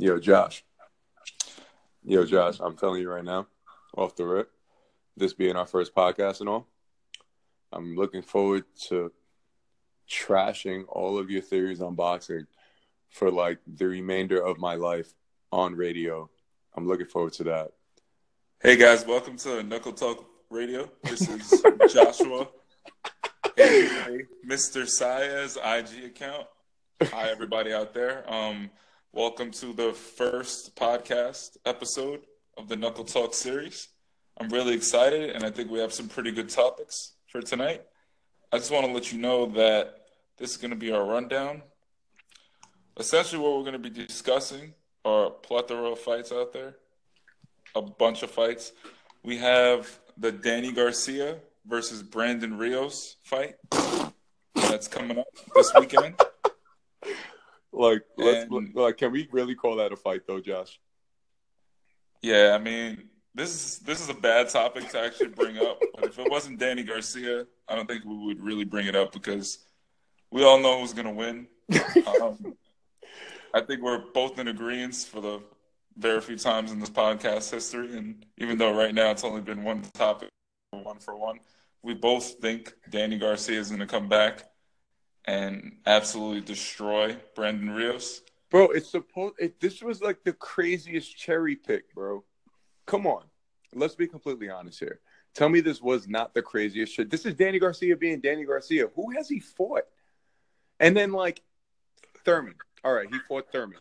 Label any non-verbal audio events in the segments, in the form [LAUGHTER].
Yo, Josh. Yo, Josh, I'm telling you right now, off the rip, this being our first podcast and all, I'm looking forward to trashing all of your theories on boxing for like the remainder of my life on radio. I'm looking forward to that. Hey guys, welcome to Knuckle Talk Radio. This is [LAUGHS] Joshua, Mr. Saez IG account. Hi everybody out there. Um, welcome to the first podcast episode of the Knuckle Talk series. I'm really excited, and I think we have some pretty good topics for tonight. I just want to let you know that this is going to be our rundown. Essentially, what we're going to be discussing are a plethora of fights out there, a bunch of fights. We have the Danny Garcia versus Brandon Rios fight that's coming up this weekend. [LAUGHS] Like, let's And- like, can we really call that a fight though, Josh? Yeah, I mean, this is this is a bad topic to actually bring up. [LAUGHS] But if it wasn't Danny Garcia, I don't think we would really bring it up because we all know who's gonna win. Um, [LAUGHS] I think we're both in agreement for the very few times in this podcast history, and even though right now it's only been one topic, one for one, we both think Danny Garcia is gonna come back and absolutely destroy Brandon Rios. Bro, it's supposed. It, this was like the craziest cherry pick, bro. Come on, let's be completely honest here. Tell me this was not the craziest shit. This is Danny Garcia being Danny Garcia. Who has he fought? And then like Thurman. All right, he fought Thurman.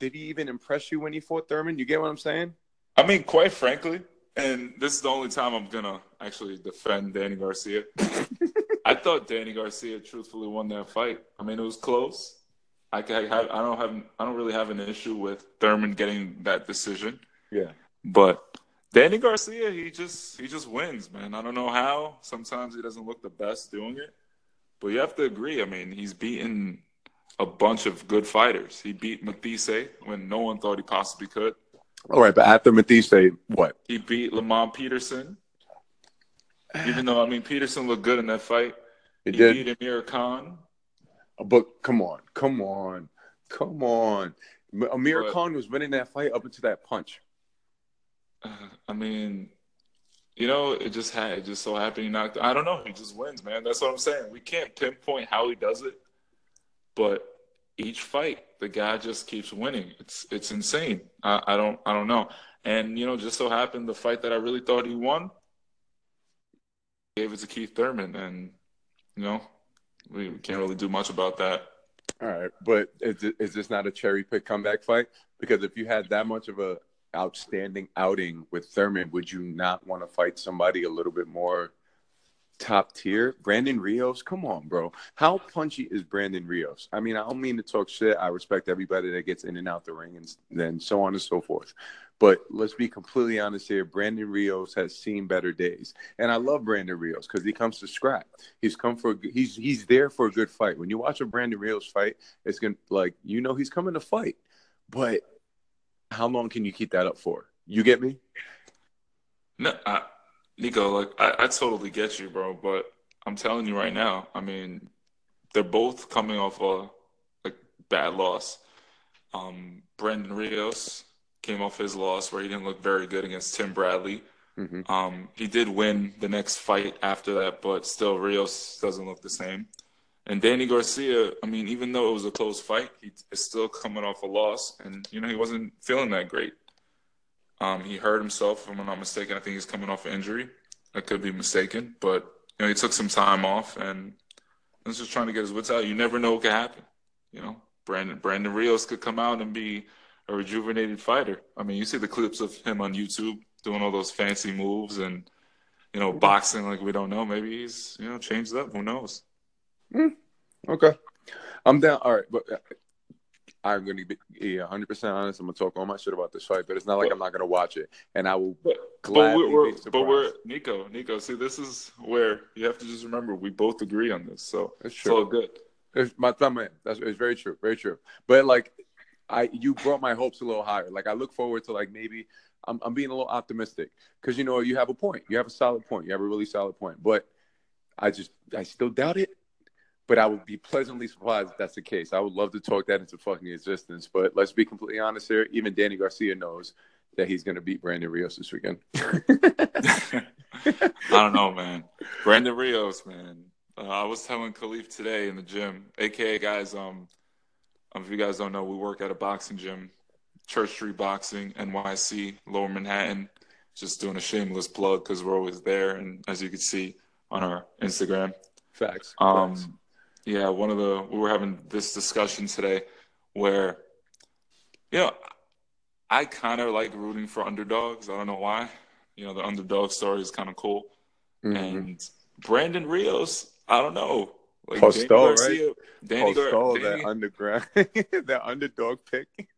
Did he even impress you when he fought Thurman? You get what I'm saying? I mean, quite frankly, and this is the only time I'm gonna actually defend Danny Garcia. [LAUGHS] I thought Danny Garcia truthfully won that fight. I mean, it was close. I have, I don't have, I don't really have an issue with Thurman getting that decision, Yeah. but Danny Garcia, he just, he just wins, man. I don't know how. Sometimes he doesn't look the best doing it, but you have to agree. I mean, he's beaten a bunch of good fighters. He beat Matthysse when no one thought he possibly could. All right, but after Matthysse, what? He beat Lamont Peterson. Even though I mean Peterson looked good in that fight. It did. beat Amir Khan. But come on, come on, come on. Amir But- Khan was winning that fight up until that punch. Uh, [SIGHS] I mean, you know, it just had it just so happened he knocked. I don't know. He just wins, man. That's what I'm saying. We can't pinpoint how he does it, but each fight, the guy just keeps winning. It's it's insane. I, I don't I don't know. And you know, just so happened the fight that I really thought he won, gave it to Keith Thurman, and you know, we, can't really do much about that. All right, but is this not a cherry pick comeback fight? Because if you had that much of a outstanding outing with Thurman, would you not want to fight somebody a little bit more top tier? Brandon Rios, come on, bro. How punchy is Brandon Rios? I mean, I don't mean to talk shit. I respect everybody that gets in and out the ring and then so on and so forth. But let's be completely honest here. Brandon Rios has seen better days, and I love Brandon Rios because he comes to scrap. He's come for a he's he's there for a good fight. When you watch a Brandon Rios fight, it's gonna like you know he's coming to fight. But how long can you keep that up for? You get me? No, Nico, like I, I totally get you, bro. But I'm telling you right now, I mean, they're both coming off a like bad loss. Um, Brandon Rios came off his loss where he didn't look very good against Tim Bradley. Mhm. Um, he did win the next fight after that, but still Rios doesn't look the same. And Danny Garcia, I mean, even though it was a close fight, he is still coming off a loss, and you know he wasn't feeling that great. Um, he hurt himself, if I'm not mistaken. I think he's coming off injury. I could be mistaken, but you know he took some time off and was just trying to get his wits out. You never know what could happen. You know, Brandon Brandon Rios could come out and be a rejuvenated fighter. I mean, you see the clips of him on YouTube doing all those fancy moves and you know boxing like we don't know. Maybe he's you know changed up. Who knows? Okay, I'm down. All right, but I'm gonna be yeah, 100 percent honest. I'm gonna talk all my shit about this fight, but it's not like I'm not gonna watch it, and I will But but gladly we're, we're be but we're. Nico Nico. See, this is where you have to just remember we both agree on this, so That's it's true. all good. It's my thumb man. That's it's very true, very true. But like, I you brought my hopes a little higher. Like I look forward to like maybe I'm I'm being a little optimistic because you know you have a point. You have a solid point. You have a really solid point. But I just I still doubt it. But I would be pleasantly surprised if that's the case. I would love to talk that into fucking existence, but let's be completely honest here. Even Danny Garcia knows that he's going to beat Brandon Rios this weekend. [LAUGHS] I don't know, man. Brandon Rios, man. Uh, I was telling Khalif today in the gym, aka guys. Um, if you guys don't know, we work at a boxing gym, Church Street Boxing, NYC, Lower Manhattan. Just doing a shameless plug because we're always there, and as you can see on our Instagram. Facts. Um, Facts. Yeah, one of the we were having this discussion today where, you know, I kind of like rooting for underdogs. I don't know why. You know, the underdog story is kind of cool. Mhm. And Brandon Rios, I don't know. Like Postol, Danny Garcia, Danny, Gar- Danny, that underground, [LAUGHS] that underdog pick. [LAUGHS]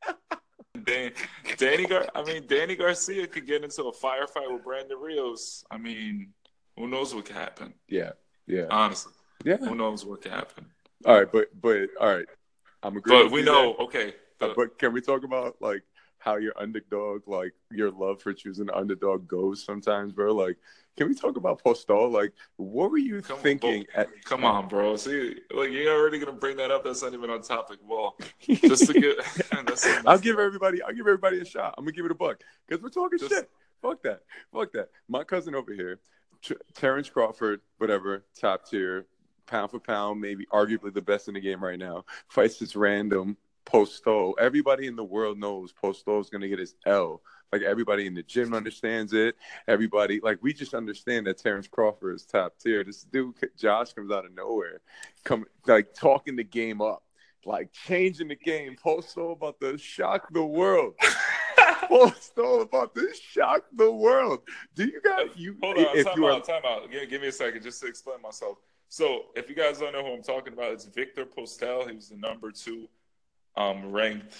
Dan, Danny Gar- I mean, Danny Garcia could get into a firefight with Brandon Rios. I mean, who knows what could happen? Yeah, yeah, Honestly, yeah. who knows what could happen? All right, but but all right, I'm agreeing. But we know, okay. Uh, the- but can we talk about like how your underdog, like your love for choosing underdog goes sometimes, bro? Like, can we talk about Postol? Like, what were you Come- thinking? at, Come on, bro. See, like you're already gonna bring that up. That's not even on topic. Well, [LAUGHS] just to get. [LAUGHS] that's I'll give everybody. I'll give everybody a shot. I'm gonna give it a buck because we're talking Just- shit. Fuck that. Fuck that. My cousin over here, T- Terrence Crawford, whatever, top tier, pound for pound, maybe arguably the best in the game right now. Fights this random Postol. Everybody in the world knows Postol is gonna get his L. Like everybody in the gym understands it. Everybody, like we just understand that Terrence Crawford is top tier. This dude, Josh, comes out of nowhere, come like talking the game up, like changing the game. Postol about to shock the world. [LAUGHS] Postol about to shock the world. Do you guys? You Hold on, if time you are out, time out. Give, give me a second just to explain myself. So, if you guys don't know who I'm talking about, it's Viktor Postol. He was the number two, um, ranked,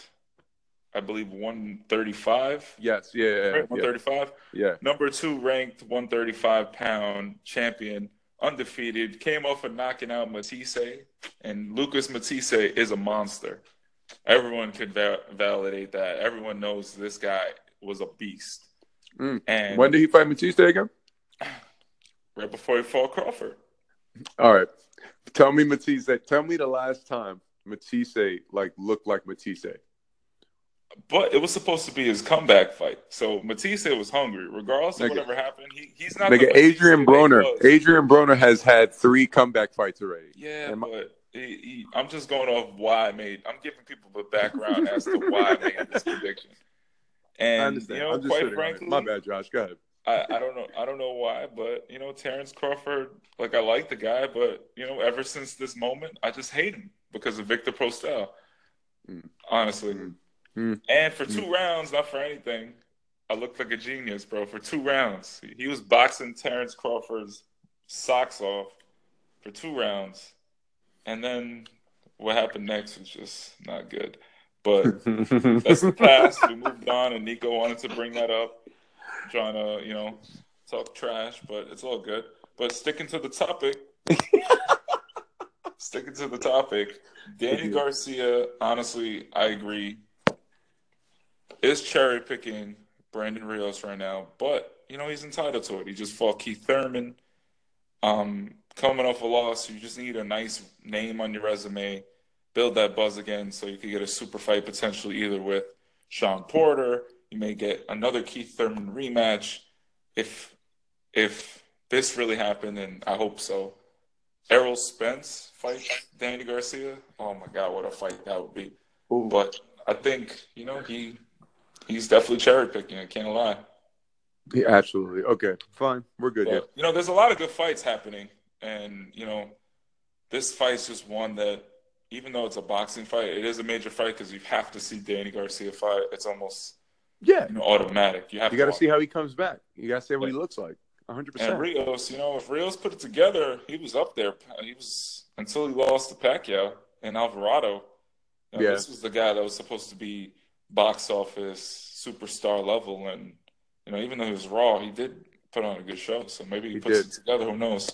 I believe, 135. yes, yeah, yeah, Right, yeah, 135. yeah. Number two ranked 135 pound champion, undefeated. Came off of knocking out Matthysse, and Lucas Matthysse is a monster. Everyone could va- validate that. Everyone knows this guy was a beast. Mm. And When did he fight Matthysse again? right before he fought Crawford. All right. Tell me Matthysse. Tell me the last time Matthysse like looked like Matthysse. But it was supposed to be his comeback fight. So Matthysse was hungry. Regardless of Nigga. whatever happened, he, he's not Nigga, Adrian Broner. Adrian Broner has had three comeback fights already. Yeah, Am I- but he, he, I'm just going off why I made. I'm giving people the background as to why I made this [LAUGHS] prediction. And you know, I'm just quite sitting on it. frankly, My bad, Josh. Go ahead. I, I don't know. I don't know why, but you know, Terrence Crawford. Like I like the guy, but you know, ever since this moment, I just hate him because of Viktor Postol. Mm. Honestly, Mm. Mm. and for two rounds, not for anything, I looked like a genius, bro. For two rounds, he was boxing Terrence Crawford's socks off for two rounds, and then what happened next was just not good. But [LAUGHS] that's the past. We moved on, and Nico wanted to bring that up, trying to, you know, talk trash, but it's all good. But sticking to the topic, [LAUGHS] sticking to the topic, Danny Garcia, honestly, I agree, is cherry picking Brandon Rios right now, but, you know, he's entitled to it. He just fought Keith Thurman. Um, coming off a loss, you just need a nice name on your resume build that buzz again so you could get a super fight potentially either with Shawn Porter. You may get another Keith Thurman rematch if if this really happened, and I hope so. Errol Spence fight Danny Garcia. Oh my god, what a fight that would be. Ooh. But I think, you know, he he's definitely cherry picking, I can't lie. Yeah, absolutely. Okay, fine. We're good. But, you know, there's a lot of good fights happening, and you know, this fight's just one that, even though it's a boxing fight, it is a major fight because you have to see Danny Garcia fight. It's almost Yeah, you know, automatic. You have you got to see how he comes back. You got to see what he looks like. 100. And percent Rios, you know, if Rios put it together, he was up there. He was until he lost to Pacquiao and Alvarado. You know, Yeah. This was the guy that was supposed to be box office superstar level, and you know, even though he was raw, he did put on a good show. So maybe he, He puts did. it together. Who knows?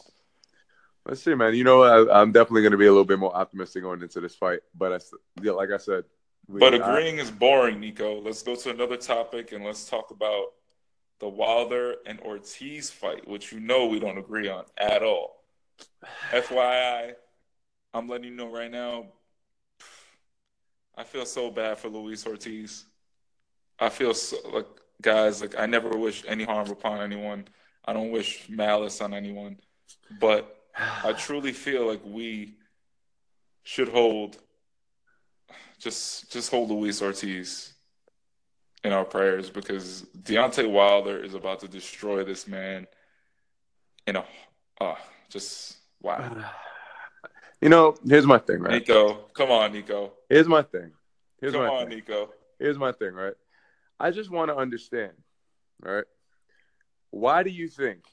Let's see, man. You know, I, I'm definitely going to be a little bit more optimistic going into this fight. But I, yeah, like I said, we- But agreeing is boring, Nico. Let's go to another topic and let's talk about the Wilder and Ortiz fight, which you know we don't agree on at all. FYI, I'm letting you know right now. I feel so bad for Luis Ortiz. I feel so, like guys, like I never wish any harm upon anyone. I don't wish malice on anyone, but I truly feel like we should hold just just hold Luis Ortiz in our prayers because Deontay Wilder is about to destroy this man in a uh, just wow. [SIGHS] You know, here's my thing, right? Nico, come on, Nico. Here's my thing. Here's come my on, thing. Nico. Here's my thing, right? I just want to understand, right? Why do you think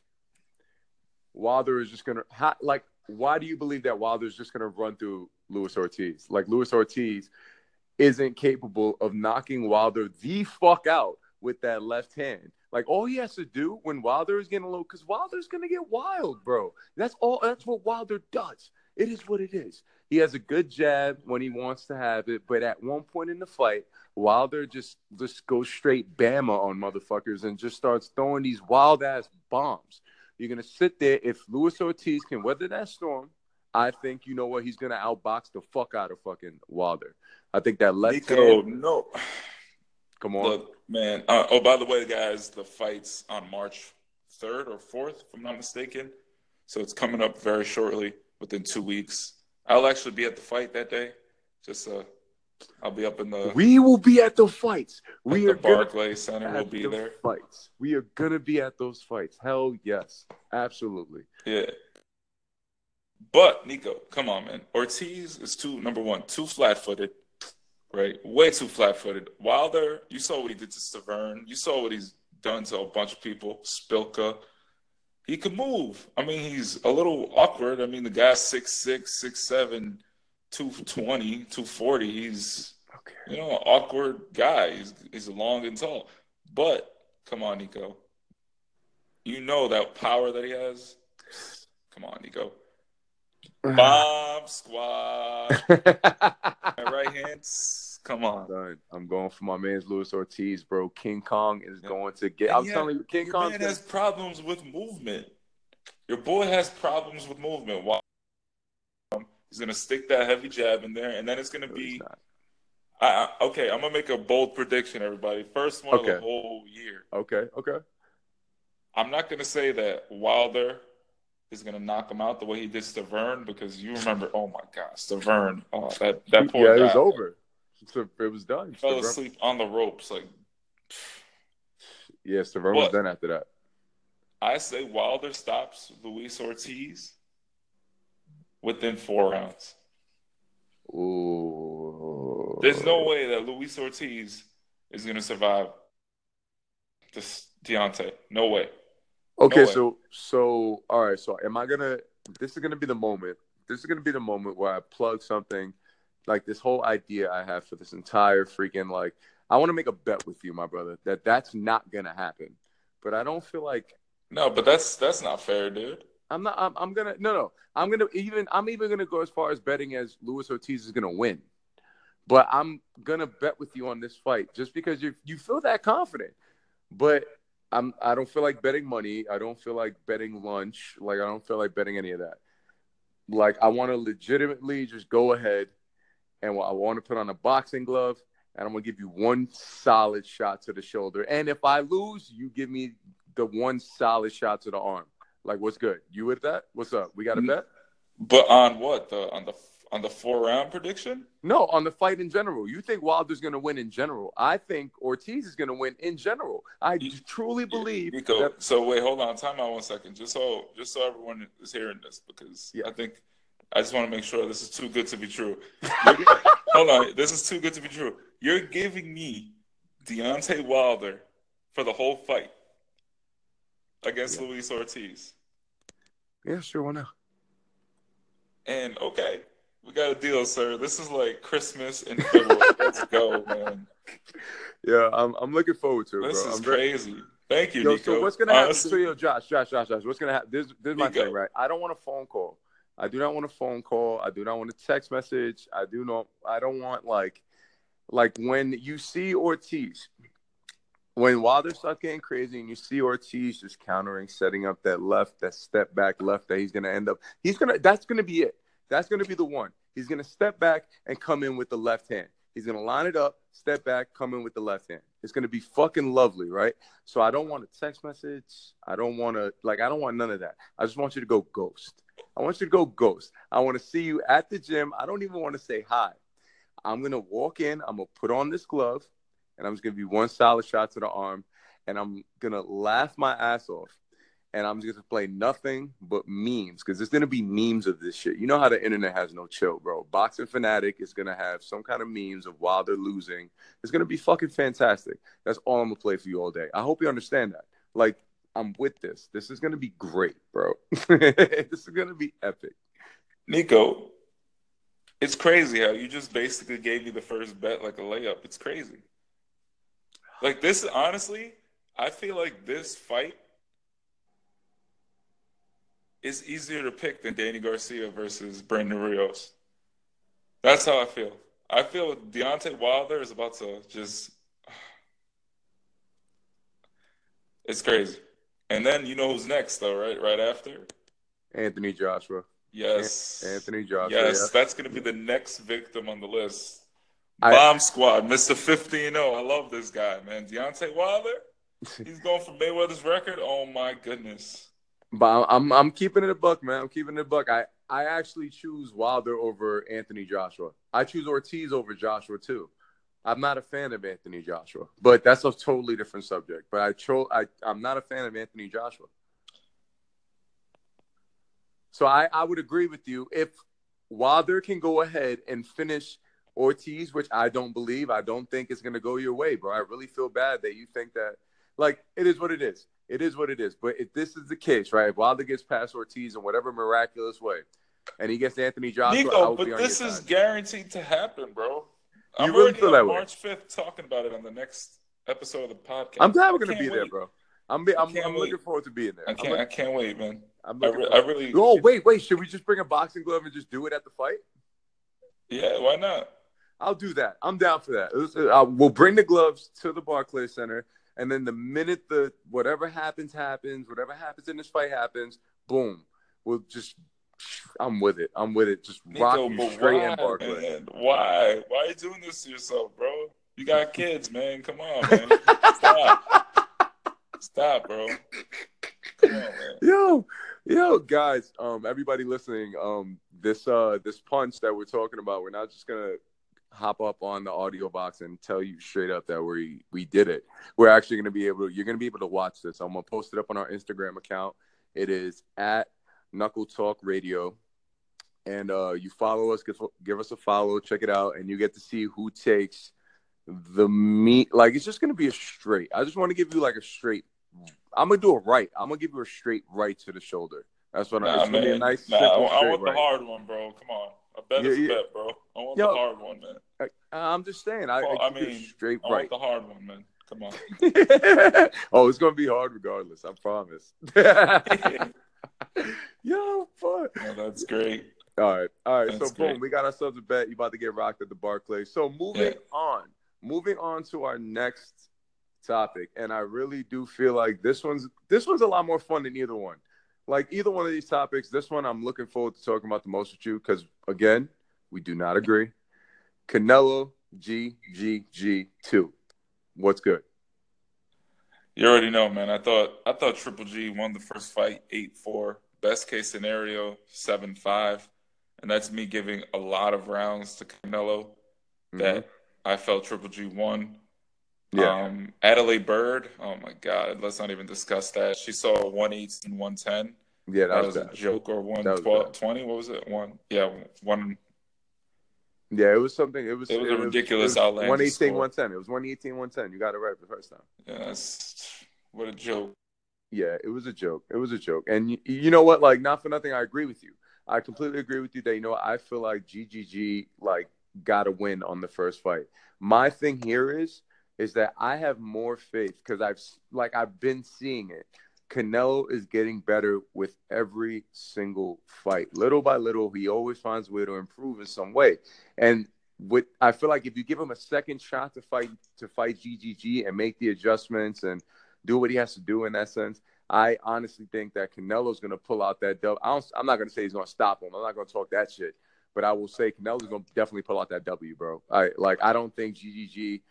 Wilder is just gonna how, like? Why do you believe that Wilder is just gonna run through Luis Ortiz? Like Luis Ortiz isn't capable of knocking Wilder the fuck out with that left hand. Like all he has to do when Wilder is getting little, because Wilder's gonna get wild, bro. That's all. That's what Wilder does. It is what it is. He has a good jab when he wants to have it, but at one point in the fight, Wilder just just goes straight Bama on motherfuckers and just starts throwing these wild ass bombs. You're gonna sit there. If Luis Ortiz can weather that storm, I think you know what he's gonna outbox the fuck out of fucking Wilder. I think that left Nico, hand. no. Come on. Look, man. Uh, oh, by the way, guys, the fight's on March 3rd or 4th, if I'm not mistaken. So it's coming up very shortly, within two weeks. I'll actually be at the fight that day. Just uh, I'll be up in the, we will be at the fights. We the are gonna Center. We'll be the there. Fights. We are gonna be at those fights. Hell yes, absolutely. Yeah. But Nico, come on, man. Ortiz is too number one, too flat footed, right? Way too flat footed. Wilder, you saw what he did to Stiverne. You saw what he's done to a bunch of people. Szpilka. He can move. I mean, he's a little awkward. I mean, the guy's 6'6, 6'7, 220, 240. He's Okay. you know, an awkward guy. He's he's long and tall. But come on, Nico. You know that power that he has. Come on, Nico. Bomb squad. [LAUGHS] right hands. Come on. Done. I'm going for my man's Luis Ortiz, bro. King Kong is Yeah. going to get. And I'm yet, telling you, King Your Kong. man has problems with movement. Your boy has problems with movement. Why? He's gonna stick that heavy jab in there, and then it's gonna be. I, I, okay, I'm gonna make a bold prediction, everybody. First one of the whole year. Okay. Okay. I'm not gonna say that Wilder is gonna knock him out the way he did Stiverne because you remember, oh my God, Stiverne, oh that that poor yeah, it was over. It was done. He fell Stiverne- asleep on the ropes. Like Yeah, Stiverne was done after that. I say, Wilder stops Luis Ortiz within four rounds. Ooh. There's no way that Luis Ortiz is gonna survive this Deontay. No way. Okay, No so so all right, so am I gonna this is gonna be the moment. This is gonna be the moment where I plug something like this whole idea I have for this entire freaking like I want to make a bet with you, my brother, that that's not gonna happen. But I don't feel like No, but that's that's not fair, dude. I'm not. I'm, I'm gonna no no. I'm gonna even. I'm even gonna go as far as betting as Luis Ortiz is gonna win. But I'm gonna bet with you on this fight just because you you feel that confident. But I'm. I don't feel like betting money. I don't feel like betting lunch. Like I don't feel like betting any of that. Like I want to legitimately just go ahead, and I want to put on a boxing glove, and I'm gonna give you one solid shot to the shoulder. And if I lose, you give me the one solid shot to the arm. Like, what's good? You with that? What's up? We got a Mm. bet? But on what? The on the on the four round prediction? No, on the fight in general. You think Wilder's going to win in general? I think Ortiz is going to win in general. I You- truly believe Nico, that. so wait, hold on, time out one second, just so just so everyone is hearing this, because Yeah. I think I just want to make sure this is too good to be true. [LAUGHS] Hold on, this is too good to be true. You're giving me Deontay Wilder for the whole fight against Yeah. Luis Ortiz, Yeah, sure. Why not? and okay, we got a deal, sir. This is like Christmas in February. [LAUGHS] Let's go, man. Yeah, I'm. I'm looking forward to it, This bro. is I'm very- crazy. Thank you, Yo, Nico. so what's gonna happen? Honestly, So, yo, Josh, Josh, Josh, Josh. What's gonna happen? This, this is my Nico. thing, right? I don't want a phone call. I do not want a phone call. I do not want a text message. I do not. I don't want like, like when you see Ortiz, when Wilder starts getting crazy, and you see Ortiz just countering, setting up that left, that step back left that he's gonna end up. He's gonna. That's gonna be it. That's going to be the one. He's going to step back and come in with the left hand. He's going to line it up, step back, come in with the left hand. It's going to be fucking lovely, right? So I don't want a text message. I don't want to, like, I don't want none of that. I just want you to go ghost. I want you to go ghost. I want to see you at the gym. I don't even want to say hi. I'm going to walk in, I'm going to put on this glove, and I'm just going to you one solid shot to the arm, and I'm going to laugh my ass off and I'm just gonna play nothing but memes because there's gonna be memes of this shit. You know how the internet has no chill, bro. Boxing fanatic is gonna have some kind of memes of while they're losing. It's gonna be fucking fantastic. That's all I'm gonna play for you all day. I hope you understand that. Like I'm with this. This is gonna be great, bro. [LAUGHS] this is gonna be epic. Nico, it's crazy how you just basically gave me the first bet like a layup. It's crazy. Like this, honestly, I feel like this fight is easier to pick than Danny Garcia versus Brandon Rios. That's how I feel. I feel Deontay Wilder is about to just. [SIGHS] It's crazy. And then you know who's next, though, right? Right after? Anthony Joshua. Yes. Anthony Joshua. Yes, yeah. that's going to be the next victim on the list. Bomb I, Squad, Mr. 15 0. I love this guy, man. Deontay Wilder, [LAUGHS] he's going for Mayweather's record. Oh, my goodness. But I'm I'm keeping it a buck, man. I'm keeping it a buck. I I actually choose Wilder over Anthony Joshua. I choose Ortiz over Joshua too. I'm not a fan of Anthony Joshua, but that's a totally different subject. But I chose I I'm not a fan of Anthony Joshua. So I I would agree with you if Wilder can go ahead and finish Ortiz, which I don't believe. I don't think it's gonna go your way, bro. I really feel bad that you think that. Like it is what it is it is what it is. But if this is the case, right? If Wilder gets past Ortiz in whatever miraculous way, and he gets Anthony Joshua, Nico, but this is guaranteed to happen, bro. I'm really feel that March fifth talking about it on the next episode of the podcast. I'm glad we're gonna be wait. there, bro. I'm be, I'm, I'm looking forward to being there. I can't looking, I can't wait, man. I'm I, re- I really. Oh wait, wait. Should we just bring a boxing glove and just do it at the fight? Yeah, why not? I'll do that. I'm down for that. Was, uh, we'll bring the gloves to the Barclays Center. And then the minute the whatever happens happens, whatever happens in this fight happens, boom, we'll just. I'm with it. I'm with it. Just rock you straight why, in Barclay. Man? Why? Why are you doing this to yourself, bro? You got kids, man. Come on, man. [LAUGHS] Stop. Stop, bro. Come on, man. [LAUGHS] Yo, yo, guys. Um, everybody listening. Um, this uh, this punch that we're talking about, we're not just gonna hop up on the audio box and tell you straight up that we we did it. We're actually going to be able to, you're going to be able to watch this. I'm going to post it up on our Instagram account. It is at Knuckle Talk Radio. And uh, you follow us, give, give us a follow, check it out, and you get to see who takes the meat. Like, it's just going to be a straight. I just want to give you like a straight. I'm going to do a right. I'm going to give you a straight right to the shoulder. That's what nah, I'm going to be a nice, nah, I, I want right. the hard one, bro. Come on. A bet yeah, is yeah. bet, bro. I want Yo, the hard one, man. I, am just saying. I, well, I mean, straight I right. want the hard one, man. Come on. [LAUGHS] oh, it's gonna be hard regardless. I promise. [LAUGHS] Yo, fuck. Oh, that's great. All right, all right. That's so boom, we got ourselves a bet. You about to get rocked at the Barclays. So moving yeah. on, moving on to our next topic, and I really do feel like this one's this one's a lot more fun than either one like either one of these topics, this one I'm looking forward to talking about the most with you because again, we do not agree. Canelo GGG two, what's good? You already know, man. I thought I thought Triple G won the first fight eight four. Best case scenario seven five, and that's me giving a lot of rounds to Canelo mm-hmm. that I felt Triple G won. Yeah. Um, Adalaide Byrd, oh my God, let's not even discuss that. She saw 118, 110. Yeah, that, that was, was a joke or 120. What was it? One, yeah, one. Yeah, it was something. It was, it was it a ridiculous was, outlandish 118, score. 110. It was 118, 110. You got it right the first time. Yeah, that's, what a joke. Yeah, it was a joke. It was a joke. And you, you know what? Like, not for nothing, I agree with you. I completely agree with you that, you know, I feel like GGG, like, got a win on the first fight. My thing here is, is that I have more faith because I've like I've been seeing it. Canelo is getting better with every single fight. Little by little, he always finds a way to improve in some way. And with I feel like if you give him a second shot to fight to fight GGG and make the adjustments and do what he has to do in that sense, I honestly think that Canelo's going to pull out that dub. I am not going to say he's going to stop him. I'm not going to talk that shit. but I will say Canelo's gonna definitely pull out that W, bro. I like I don't think GGG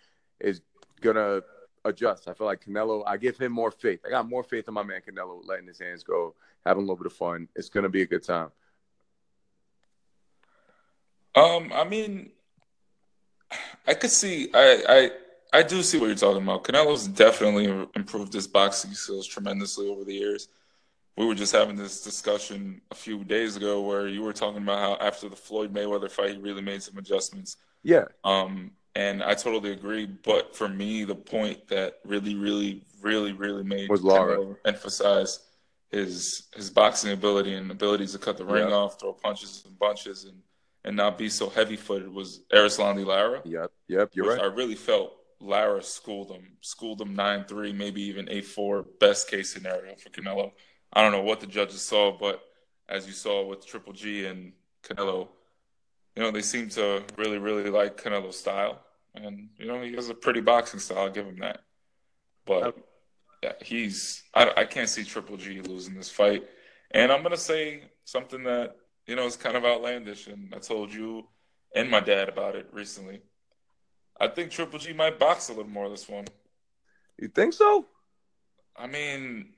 is gonna adjust. I feel like Canelo. I give him more faith. I got more faith in my man Canelo letting his hands go, having a little bit of fun. It's gonna be a good time. Um, I mean, I could see. I I I do see what you're talking about. Canelo's definitely improved his boxing skills tremendously over the years. We were just having this discussion a few days ago where you were talking about how after the Floyd Mayweather fight, he really made some adjustments. Yeah. Um, and I totally agree. But for me, the point that really, really, really, really made was Lara emphasize his his boxing ability and abilities to cut the ring off, throw punches and bunches, and and not be so heavy footed was Erislandy Lara. Yep. Yep. You're right. I really felt Lara schooled him, schooled him nine three, maybe even eight four, best case scenario for Canelo. I don't know what the judges saw, but as you saw with Triple G and Canelo, you know they seem to really, really like Canelo's style, and you know he has a pretty boxing style. I'll give him that. But yeah, he's I, I can't see Triple G losing this fight, and I'm gonna say something that you know is kind of outlandish, and I told you and my dad about it recently. I think Triple G might box a little more this one. You think so? I mean,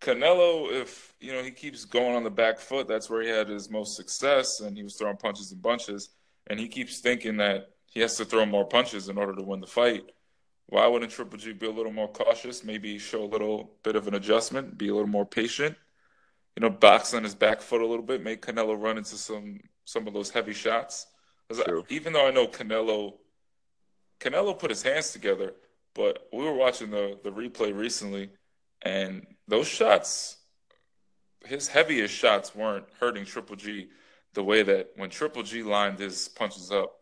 Canelo, if you know he keeps going on the back foot, that's where he had his most success, and he was throwing punches and bunches, and he keeps thinking that he has to throw more punches in order to win the fight. Why wouldn't Triple G be a little more cautious? Maybe show a little bit of an adjustment, be a little more patient. You know, box on his back foot a little bit, make Canelo run into some some of those heavy shots. I- even though I know Canelo, Canelo put his hands together, but we were watching the the replay recently, and those shots, his heaviest shots weren't hurting Triple G the way that when Triple G lined his punches up,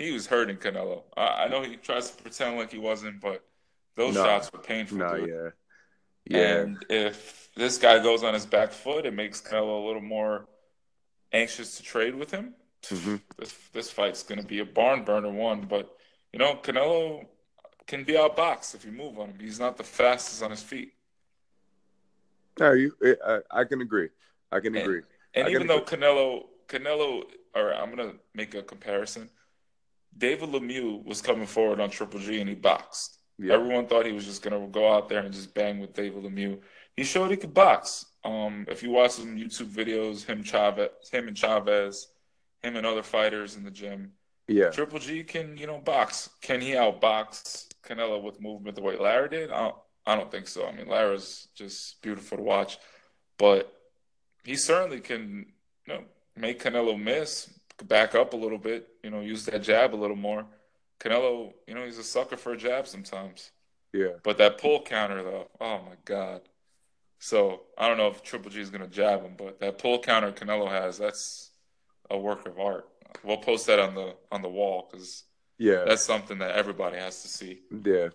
he was hurting Canelo. I, I know he tries to pretend like he wasn't, but those No. shots were painful. No. dude. Yeah. Yeah. And if this guy goes on his back foot, it makes Canelo a little more anxious to trade with him. Mhm. This this fight's going to be a barn burner one, but you know Canelo can be outboxed if you move on him. He's not the fastest on his feet. No, you. I, I can agree. I can And- agree. And I even though Canelo, Canelo, all right, I'm gonna make a comparison. David Lemieux was coming forward on Triple G and he boxed. Yeah. Everyone thought he was just gonna go out there and just bang with David Lemieux. He showed he could box. Um, if you watch some YouTube videos, him Chavez, him and Chavez, him and other fighters in the gym, Yeah. Triple G can you know box. Can he outbox Canelo with movement the way Lara did? I don't, I don't think so. I mean, Lara's just beautiful to watch, but he certainly can you know make Canelo miss, back up a little bit, you know, use that jab a little more. Canelo, you know, he's a sucker for a jab sometimes. Yeah. But that pull counter though, oh my god. So I don't know if Triple G is gonna jab him, but that pull counter Canelo has, that's a work of art. We'll post that on the on the wall because Yeah. that's something that everybody has to see. Yeah.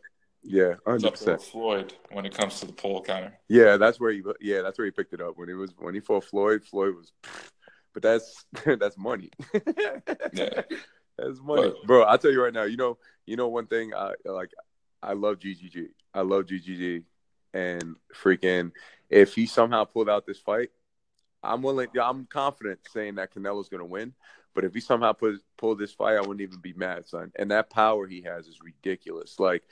Yeah. Hundred percent. Floyd when it comes to the pull counter. Yeah, that's where he. Yeah, that's where he picked it up when he was when he fought Floyd. Floyd was, but that's [LAUGHS] that's money. [LAUGHS] Yeah. that's money, But- bro. I'll tell you right now. You know, you know one thing. I like. I love GGG. I love GGG, and freaking if he somehow pulled out this fight, I'm willing. I'm confident saying that Canelo's gonna win. But if he somehow put, pulled this fight, I wouldn't even be mad, son. And that power he has is ridiculous. Like,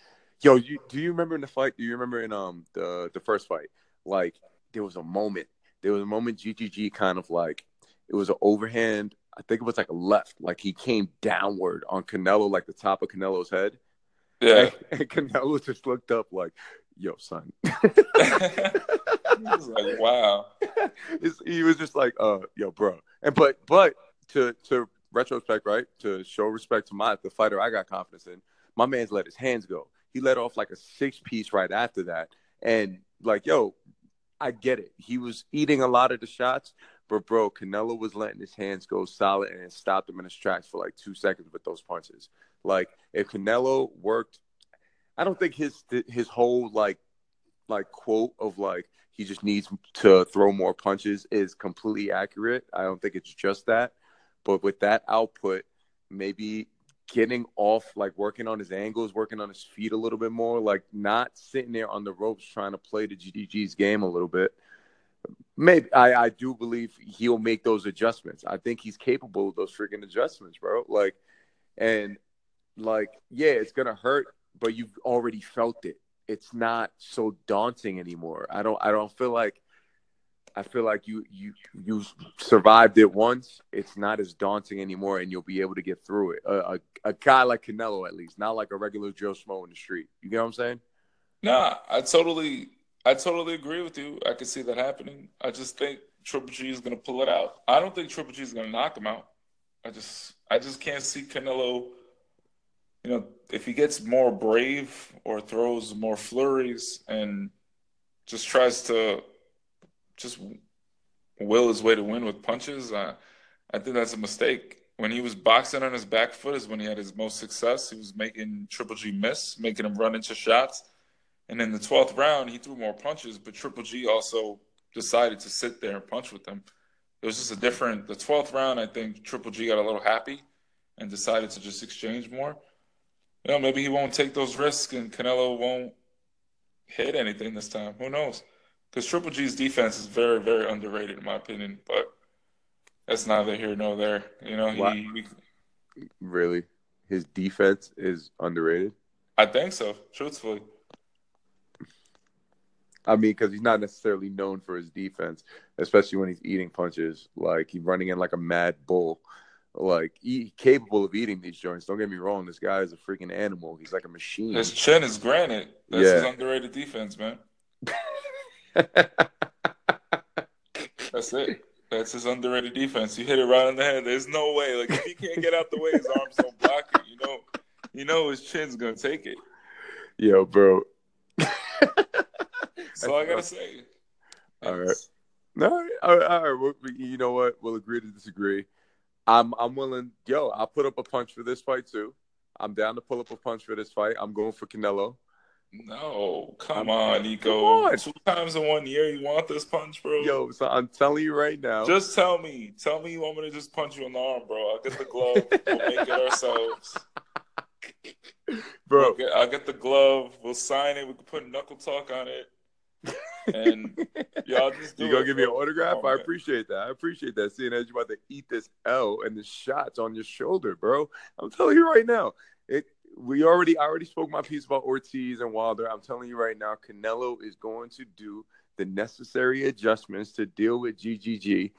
yo, you do you remember in the fight? Do you remember in um the the first fight? Like, there was a moment. There was a moment GGG kind of like it was an overhand. I think it was like a left. Like he came downward on Canelo, like the top of Canelo's head. Yeah. And, [LAUGHS] and Canelo just looked up like, yo, son. [LAUGHS] Like, wow. It's- he was just like, uh, yo, bro. And but but to to retrospect, right? To show respect to my the fighter I got confidence in, my man's let his hands go. He let off like a six piece right after that. And like, yo, I get it. He was eating a lot of the shots, but bro, Canelo was letting his hands go solid and it stopped him in his tracks for like two seconds with those punches. Like if Canelo worked, I don't think his his whole like like quote of like he just needs to throw more punches is completely accurate. I don't think it's just that, but with that output, maybe getting off like working on his angles, working on his feet a little bit more, like not sitting there on the ropes trying to play the GGG's game a little bit. Maybe I, I do believe he'll make those adjustments. I think he's capable of those freaking adjustments, bro. Like, and like, yeah, it's gonna hurt, but you've already felt it. It's not so daunting anymore. I don't I don't feel like I feel like you you you survived it once. It's not as daunting anymore, and you'll be able to get through it. A, a, a guy like Canelo, at least, not like a regular Joe Schmo in the street. You get what I'm saying? Nah, I totally I totally agree with you. I can see that happening. I just think Triple G is going to pull it out. I don't think Triple G is going to knock him out. I just I just can't see Canelo. You know, if he gets more brave or throws more flurries and just tries to just will his way to win with punches, I I think that's a mistake. When he was boxing on his back foot is when he had his most success. He was making Triple G miss, making him run into shots and in the 12th round, he threw more punches, but Triple G also decided to sit there and punch with him. It was just a different. The 12th round, I think Triple G got a little happy and decided to just exchange more. You know, maybe he won't take those risks and Canelo won't hit anything this time. Who knows? Because Triple G's defense is very, very underrated in my opinion. But that's neither here nor there. You know, he, he really his defense is underrated. I think so. Truthfully. I mean, because he's not necessarily known for his defense, especially when he's eating punches. Like he's running in like a mad bull, like he capable of eating these joints. Don't get me wrong, this guy is a freaking animal. He's like a machine. His chin is granite. That's yeah. his underrated defense, man. That's it. That's his underrated defense. You hit it right on the head. There's no way. Like if he can't get out the way, his arms don't block it. You know, you know his chin's gonna take it. Yo, bro. That's all I gotta say. All right. All right. All right. All right. You know what? We'll agree to disagree. I'm I'm willing. Yo, I'll put up a punch for this fight too. I'm down to pull up a punch for this fight. I'm going for Canelo. No, come I'm, on, Nico. Come on. Two times in one year, you want this punch, bro? Yo, so I'm telling you right now. Just tell me. Tell me you want me to just punch you in the arm, bro. I'll get the glove. we'll make it ourselves. [LAUGHS] Bro, I'll get, I'll get the glove. We'll sign it. We can put knuckle talk on it and [LAUGHS] y'all just you gonna give me an autograph? Oh, I appreciate that. I appreciate that. Seeing as you're about to eat this L and the shots on your shoulder, bro. I'm telling you right now. It we already I already spoke my piece about Ortiz and Wilder. I'm telling you right now, Canelo is going to do the necessary adjustments to deal with GGG.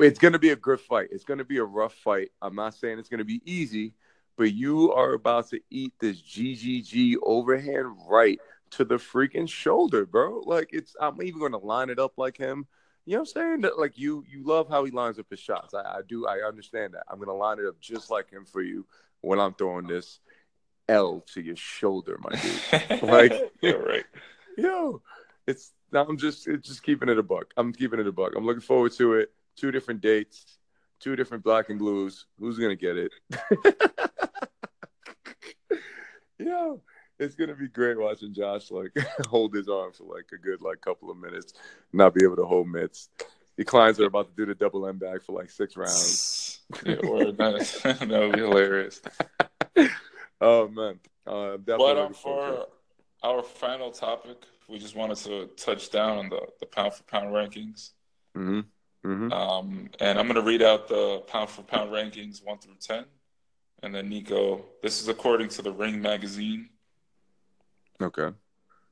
It's going to be a good fight. It's going to be a rough fight. I'm not saying it's going to be easy, but you are about to eat this GGG overhand right to the freaking shoulder, bro. Like it's I'm even gonna line it up like him. You know what I'm saying? Like you you love how he lines up his shots. I, I do I understand that. I'm gonna line it up just like him for you when I'm throwing this L to your shoulder, my dude. [LAUGHS] like you're right. Yo, it's I'm just it's just keeping it a buck. I'm keeping it a buck. I'm looking forward to it. Two different dates, two different black and blues. Who's gonna get it? [LAUGHS] Yo, it's gonna be great watching Josh like [LAUGHS] hold his arm for like a good like couple of minutes, not be able to hold mitts. The clients are about to do the double end bag for like six rounds. [LAUGHS] yeah, that, [LAUGHS] that would be hilarious. oh man, uh, but um, for our final topic, we just wanted to touch down on the the pound for pound rankings. Mm-hmm. Mm-hmm. Um, and I'm going to read out the pound for pound rankings one through ten, and then Nico. This is according to the Ring magazine. Okay.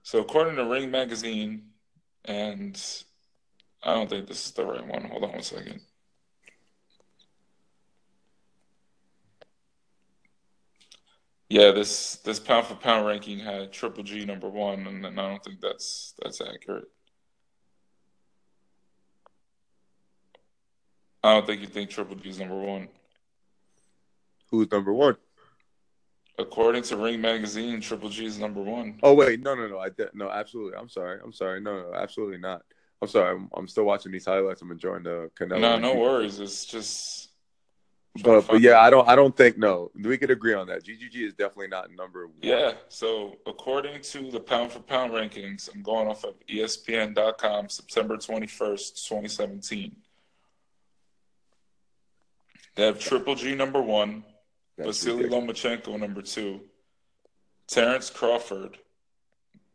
So according to Ring Magazine, and I don't think this is the right one. Hold on one second. Yeah, this this pound for pound ranking had Triple G number one, and, and I don't think that's that's accurate. I don't think you think Triple G is number one. Who's number one? According to Ring Magazine, Triple G is number one. Oh wait, no, no, no, I de- no, absolutely. I'm sorry. I'm sorry. No, no, absolutely not. I'm sorry. I'm, I'm still watching these highlights. I'm enjoying the Canelo. No, no worries. It's just. But, but yeah, I don't I don't think no. We could agree on that. GGG is definitely not number one. Yeah. So according to the pound for pound rankings, I'm going off of ESPN.com, September 21st, 2017. They have Triple G number one, Vasily Lomachenko, number two. Terrence Crawford,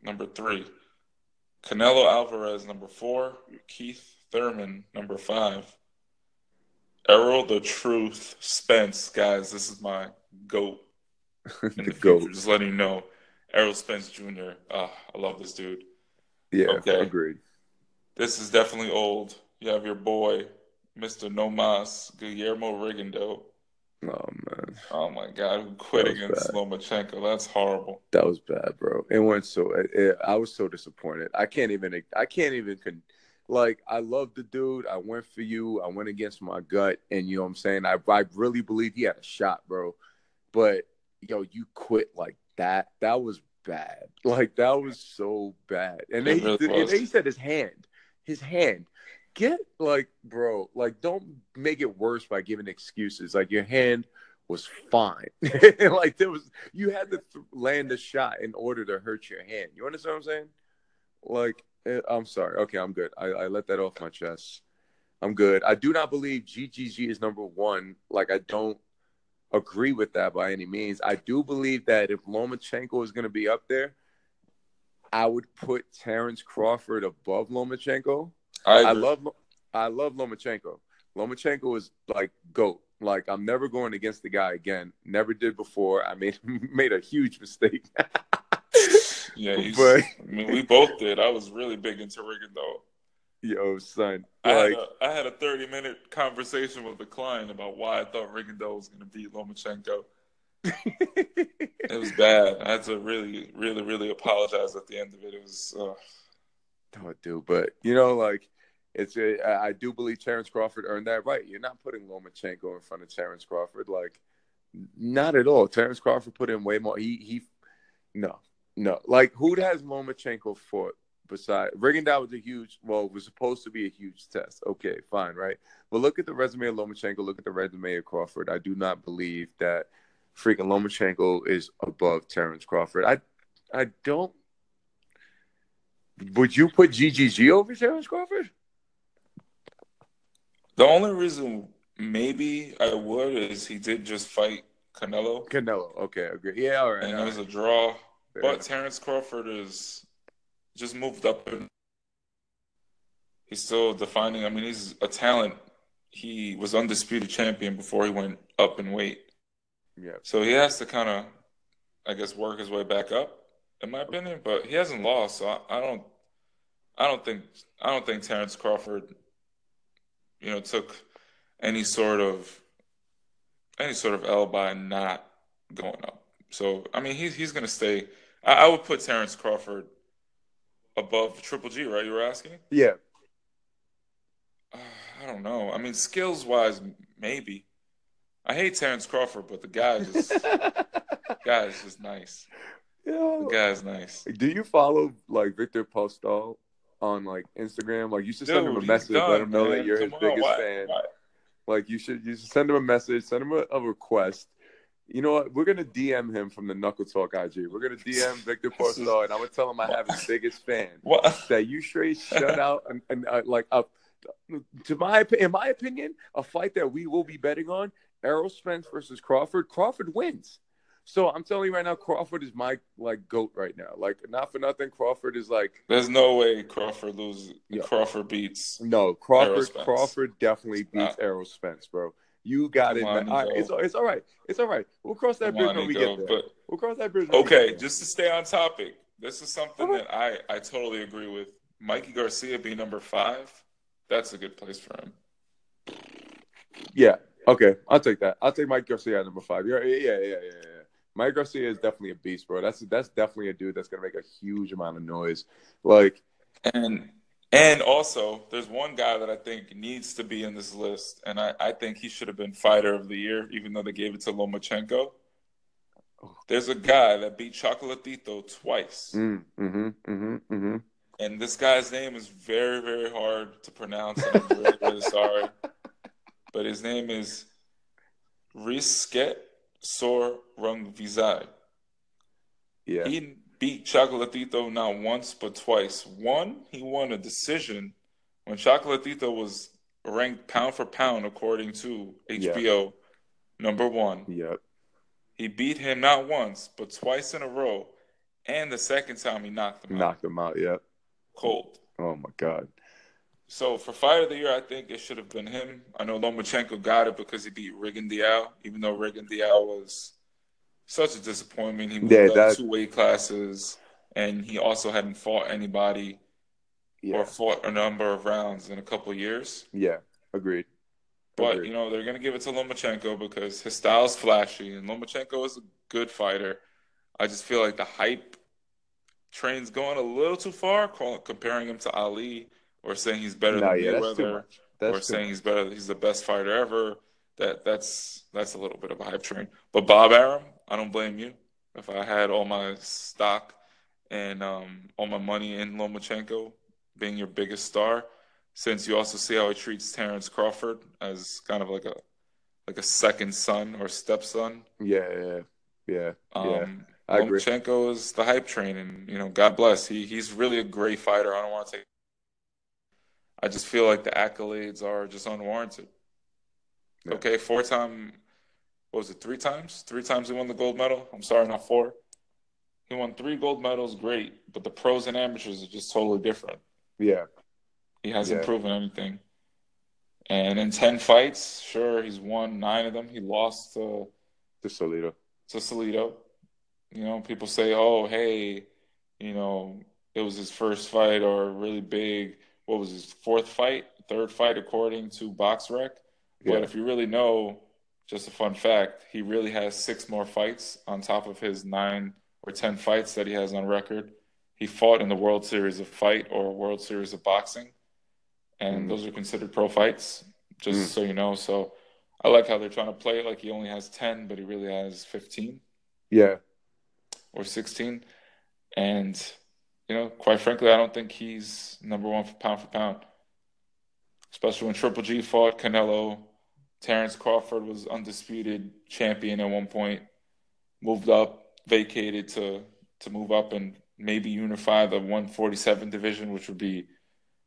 number three. Canelo Alvarez, number four. Keith Thurman, number five. Errol the Truth Spence, guys. This is my goat. [LAUGHS] The, the goat. Just letting you know, Errol Spence Jr. Oh, ah, I love this dude. Yeah, okay. agreed. This is definitely old. You have your boy, Mr. Nomas Guillermo Rigondeaux. Oh man. Oh my God! Who quit against. Lomachenko? That's horrible. That was bad, bro. It went so. It, it, I was so disappointed. I can't even. I can't even. Con- like I love the dude. I went for you. I went against my gut, and you know what I'm saying. I I really believe he had a shot, bro. But yo, you quit like that. That was bad. Like that was so bad. And then, really he, and then he said his hand, his hand. Get like, bro, like don't make it worse by giving excuses. Like your hand was fine. [LAUGHS] like there was, you had to th- land a shot in order to hurt your hand. You understand what I'm saying? Like Eh, I'm sorry. Okay, I'm good. I, I let that off my chest. I'm good. I do not believe GGG is number one. Like, I don't agree with that by any means. I do believe that if Lomachenko is going to be up there, I would put Terrence Crawford above Lomachenko. I, I love I love Lomachenko. Lomachenko is like goat. Like I'm never going against the guy again. Never did before. I made [LAUGHS] made a huge mistake. [LAUGHS] Yeah, but I mean, we both did. I was really big into Rigondeaux. Yo, son, I, like, had a, I had a thirty minute conversation with the client about why I thought Rigondeaux was going to beat Lomachenko. [LAUGHS] it was bad. I had to really, really, really apologize at the end of it. It was. Uh... Oh, do, but you know, like it's a, I do believe Terrence Crawford earned that right. You're not putting Lomachenko in front of Terrence Crawford, like not at all. Terrence Crawford put in way more. He he, no, no, like who has Lomachenko fought besides Rigondeaux was a huge, well, it was supposed to be a huge test. Okay, fine, right? But look at the resume of Lomachenko. Look at the resume of Crawford. I do not believe that freaking Lomachenko is above Terrence Crawford. I, I don't. Would you put GGG over Terrence Crawford? The only reason maybe I would is he did just fight Canelo. Canelo, okay, agree. Yeah, all right. And all it was right. a draw. But Terrence Crawford is just moved up and he's still defining. I mean, he's a talent. He was undisputed champion before he went up in weight. Yeah. So he has to kind of, I guess, work his way back up, in my opinion. But he hasn't lost, so I, I don't, I don't think, I don't think Terrence Crawford, you know, took any sort of, any sort of L by not going up. So I mean, he's he's going to stay. I, I, would put Terrence Crawford above Triple G, right? You were asking? Yeah. Uh, [SIGHS] I don't know. I mean, skills wise, maybe. I hate Terrence Crawford, but the guy just [LAUGHS] guy is just nice. Yeah, the guy's nice. Do you follow like Viktor Postol on like Instagram? Like you should send Dude, him a message, done, let him know man. that you're Come his on, biggest why, fan. Why? Like you should you should send him a message, send him a, a request you know what? We're gonna DM him from the Knuckle Talk IG. We're gonna DM [LAUGHS] Viktor Postol, and I'm gonna tell him I have his biggest fan. [LAUGHS] What? That you straight shut out and, and uh, like a, to my in my opinion, a fight that we will be betting on: Errol Spence versus Crawford. Crawford wins. So I'm telling you right now, Crawford is my like goat right now. Like not for nothing, Crawford is like. There's no way Crawford loses. Yeah. Crawford beats. No, Crawford. Crawford definitely beats Errol Spence, bro. You got it, right, it's, it's all right. It's all right. We'll cross that bridge when we get there. But, we'll cross that bridge. okay, just to stay on topic, this is something right. that I I totally agree with. Mikey Garcia being number five, that's a good place for him. Yeah. Okay, I'll take that. I'll take Mike Garcia at number five. Yeah, yeah, yeah, yeah, yeah. Mike Garcia is definitely a beast, bro. That's that's definitely a dude that's gonna make a huge amount of noise. Like, and and also, there's one guy that I think needs to be in this list, and I, I think he should have been fighter of the year, even though they gave it to Lomachenko. There's a guy that beat Chocolatito twice. Mm, mm-hmm, mm-hmm, mm-hmm. And this guy's name is very, very hard to pronounce. And I'm really, really [LAUGHS] sorry. But his name is Rizket Sor Rungvisai. Yeah. He beat Chocolatito not once but twice. One, he won a decision when Chocolatito was ranked pound for pound according to HBO yep. number one. Yep. He beat him not once but twice in a row, and the second time he knocked him knocked out. him out. Yep. cold. Oh my god. So for fight of the year, I think it should have been him. I know Lomachenko got it because he beat Rigondeaux, even though Rigondeaux was such a disappointment. He moved Yeah, up that- two weight classes, and he also hadn't fought anybody Yeah. or fought a number of rounds in a couple of years. Yeah. Agreed. But Agreed. you know they're gonna give it to Lomachenko because his style's flashy, and Lomachenko is a good fighter. I just feel like the hype train's going a little too far, calling, comparing him to Ali, or saying he's better no, than yeah, Mayweather, or saying much. he's better, he's the best fighter ever. That that's that's a little bit of a hype train. But Bob Arum, I don't blame you. If I had all my stock and um, all my money in Lomachenko being your biggest star, since you also see how he treats Terrence Crawford as kind of like a like a second son or stepson. Yeah, yeah, yeah. yeah. Um, agree. Lomachenko is the hype train, and you know, God bless. He he's really a great fighter. I don't want to take. I just feel like the accolades are just unwarranted. Yeah. Okay, four time. What was it? Three times? Three times he won the gold medal. I'm sorry, not four. He won three gold medals. Great, but the pros and amateurs are just totally different. Yeah. He hasn't Yeah. proven anything. And in ten fights, sure, he's won nine of them. He lost to To Salido. to Salido. You know, people say, "Oh, hey, you know, it was his first fight or really big. What was his fourth fight, third fight, according to BoxRec?" Yeah. But if you really know, just a fun fact, he really has six more fights on top of his nine or ten fights that he has on record. He fought in the World Series of Fight or World Series of Boxing, and Mhm. those are considered pro fights. Just Mm. so you know, so I like how they're trying to play it like he only has ten, but he really has fifteen Yeah. or 16. And, you know, quite frankly, I don't think he's number one for pound for pound. Especially when Triple G fought Canelo. Terrence Crawford was undisputed champion at one point, moved up, vacated to, to move up and maybe unify the 147 division, which would be,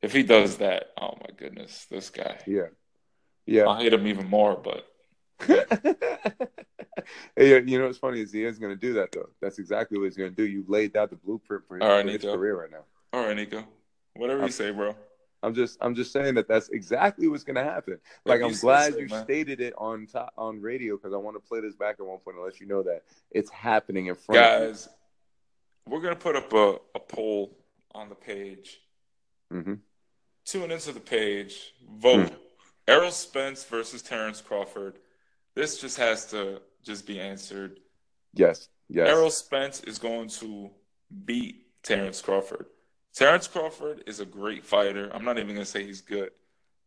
if he does that, oh my goodness, this guy. Yeah. Yeah. I'll hate him even more, but [LAUGHS] hey, you know what's funny is he is going to do that though. That's exactly what he's going to do. You laid out the blueprint for his, All right, for his Nico. career right now. all right, Nico. Whatever you I'm- say, bro. I'm just I'm just saying that that's exactly what's going to happen. Like you I'm glad you man. stated it on top, on radio because I want to play this back at one point and let you know that it's happening in front of Guys, we're gonna put up a, a poll on the page. you. hmm Tune into the page, vote. Hmm. Errol Spence versus Terrence Crawford. This just has to just be answered. Yes. Yes. Errol Spence is going to beat Terrence Crawford. Terrence Crawford is a great fighter. I'm not even gonna say he's good,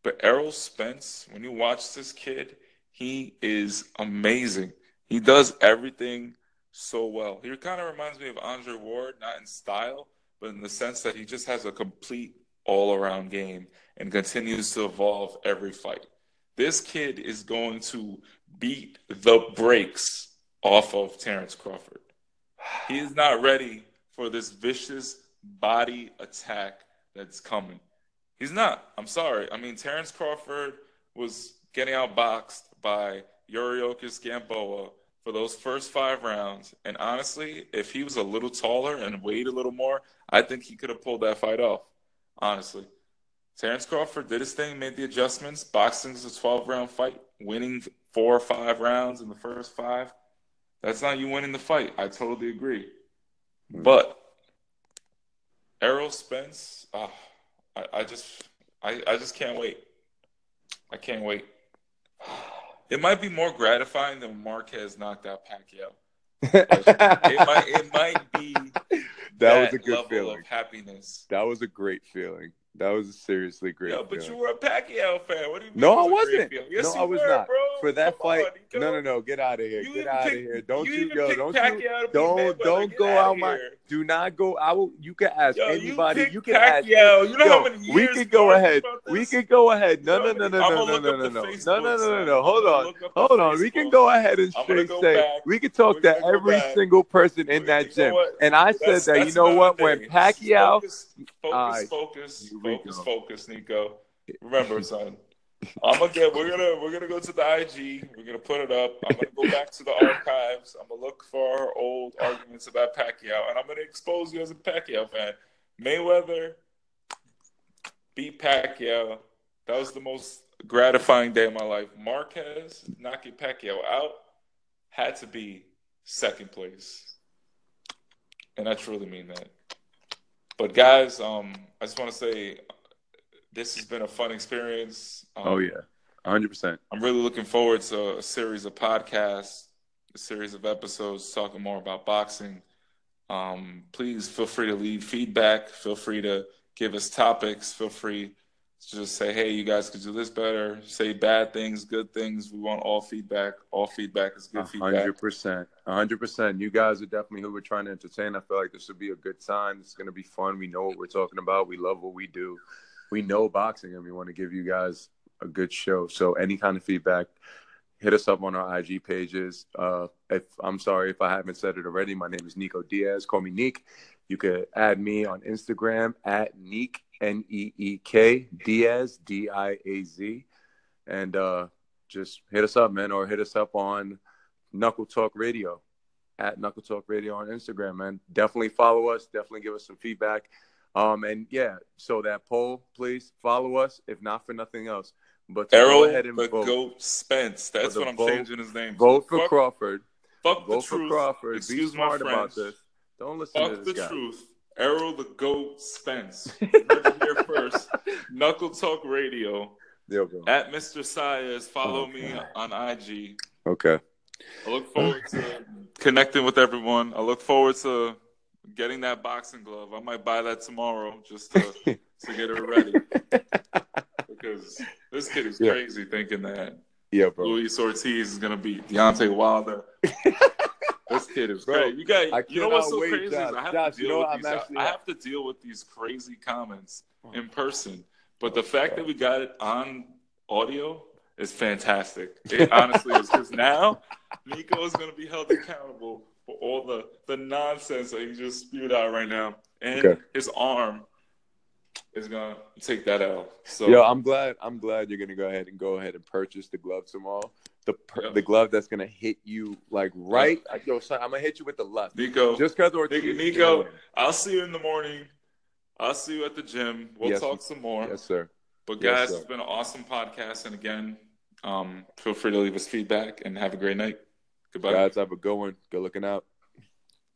but Errol Spence, when you watch this kid, he is amazing. He does everything so well. He kind of reminds me of Andre Ward, not in style, but in the sense that he just has a complete all-around game and continues to evolve every fight. This kid is going to beat the brakes off of Terrence Crawford. He is not ready for this vicious body attack that's coming. He's not. I'm sorry. I mean, Terrence Crawford was getting outboxed by Yuriorkis Gamboa for those first five rounds. And honestly, if he was a little taller and weighed a little more, I think he could have pulled that fight off. Honestly. Terrence Crawford did his thing, made the adjustments. Boxing is a 12 round fight. Winning four or five rounds in the first five, that's not you winning the fight. I totally agree. Hmm. But Errol Spence, ah, I, I just, I, I just can't wait. I can't wait. [SIGHS] It might be more gratifying than Marquez knocked out Pacquiao. [LAUGHS] It might, it might be that was a good level feeling. of happiness. That was a great feeling. That was a seriously great. Yo, but feeling. you were a Pacquiao fan. What do you mean? No, I was a great wasn't. Yes, no, I was were, not. bro. For that Come fight, on, no, no, no. Get out of here. You Get out of here. Don't you, even go. Don't you. Pacquiao Don't don't go out my. here. Do not go. I will. You can ask Yo, anybody. You, You, can ask. Pacquiao. You know Yo, how many years we could go ahead. We could go ahead. No, no, no, no, no, no, no, no, no, no, no, no, no, no. Hold on. look up the Hold on. We can go ahead and straight say we can talk to every single person in that gym. And I said that. You know what? When. Pacquiao, focus, focus. Focus, focus, Nico. Remember, son. I'm gonna get. We're gonna. We're gonna go to the IG. We're gonna put it up. I'm gonna go back to the archives. I'm gonna look for our old arguments about Pacquiao, and I'm gonna expose you as a Pacquiao fan. Mayweather beat Pacquiao. That was the most gratifying day of my life. Marquez knocking Pacquiao out had to be second place, and I truly mean that. But guys, um, I just want to say this has been a fun experience. Um, oh yeah, hundred percent. I'm really looking forward to a series of podcasts, a series of episodes talking more about boxing. Um, please feel free to leave feedback. Feel free to give us topics. Feel free just say, hey, you guys could do this better. Say bad things, good things. We want all feedback. All feedback is good 100%, feedback. 100%. 100%. You guys are definitely who we're trying to entertain. I feel like this would be a good time. It's going to be fun. We know what we're talking about. We love what we do. We know boxing and we want to give you guys a good show. So any kind of feedback, hit us up on our IG pages. Uh, if I'm sorry if I haven't said it already, my name is Nico Diaz. Call me Neek. You could add me on Instagram at Neek N E E K Diaz D I A Z, and uh, just hit us up, man, or hit us up on Knuckle Talk Radio at Knuckle Talk Radio on Instagram, man. Definitely follow us. Definitely give us some feedback. Um, and yeah, so that poll, please follow us. If not for nothing else, but Errol go ahead and the vote. Goat Spence. That's what I'm vote, changing his name. Vote for fuck, Crawford. Fuck vote for Crawford. Excuse Be smart my about this. Don't listen fuck to this the guy. truth. Errol the Goat Spence. [LAUGHS] here first. Knuckle Talk Radio. There we go. At Mr. Sayas. Follow okay. me on IG. Okay. I look forward to connecting with everyone. I look forward to getting that boxing glove. I might buy that tomorrow just to, to get it ready. [LAUGHS] because this kid is yeah. crazy thinking that yeah, bro. Luis Ortiz is gonna beat Deontay Wilder. [LAUGHS] This kid is bro. Crazy. You got, you know what's so wait, crazy? Josh, I have Josh, to deal you know with these. Actually, I have to deal with these crazy comments oh. in person. But the fact that we got it on audio is fantastic. It [LAUGHS] honestly is because now Nico is going to be held accountable for all the the nonsense that he just spewed out right now, and okay. his arm is gonna take that out. So yeah, I'm glad. I'm glad you're gonna go ahead and go ahead and purchase the glove tomorrow the per- the glove that's gonna hit you like right. Yo, son, I'm gonna hit you with the left. Nico, just because Ortiz. Nico, I'll see you in the morning. I'll see you at the gym. We'll yes, talk some more. Yes, sir. But guys, yes, sir. it's been an awesome podcast, and again, um, feel free to leave us feedback and have a great night. Goodbye. Guys, have a good one. Good looking out.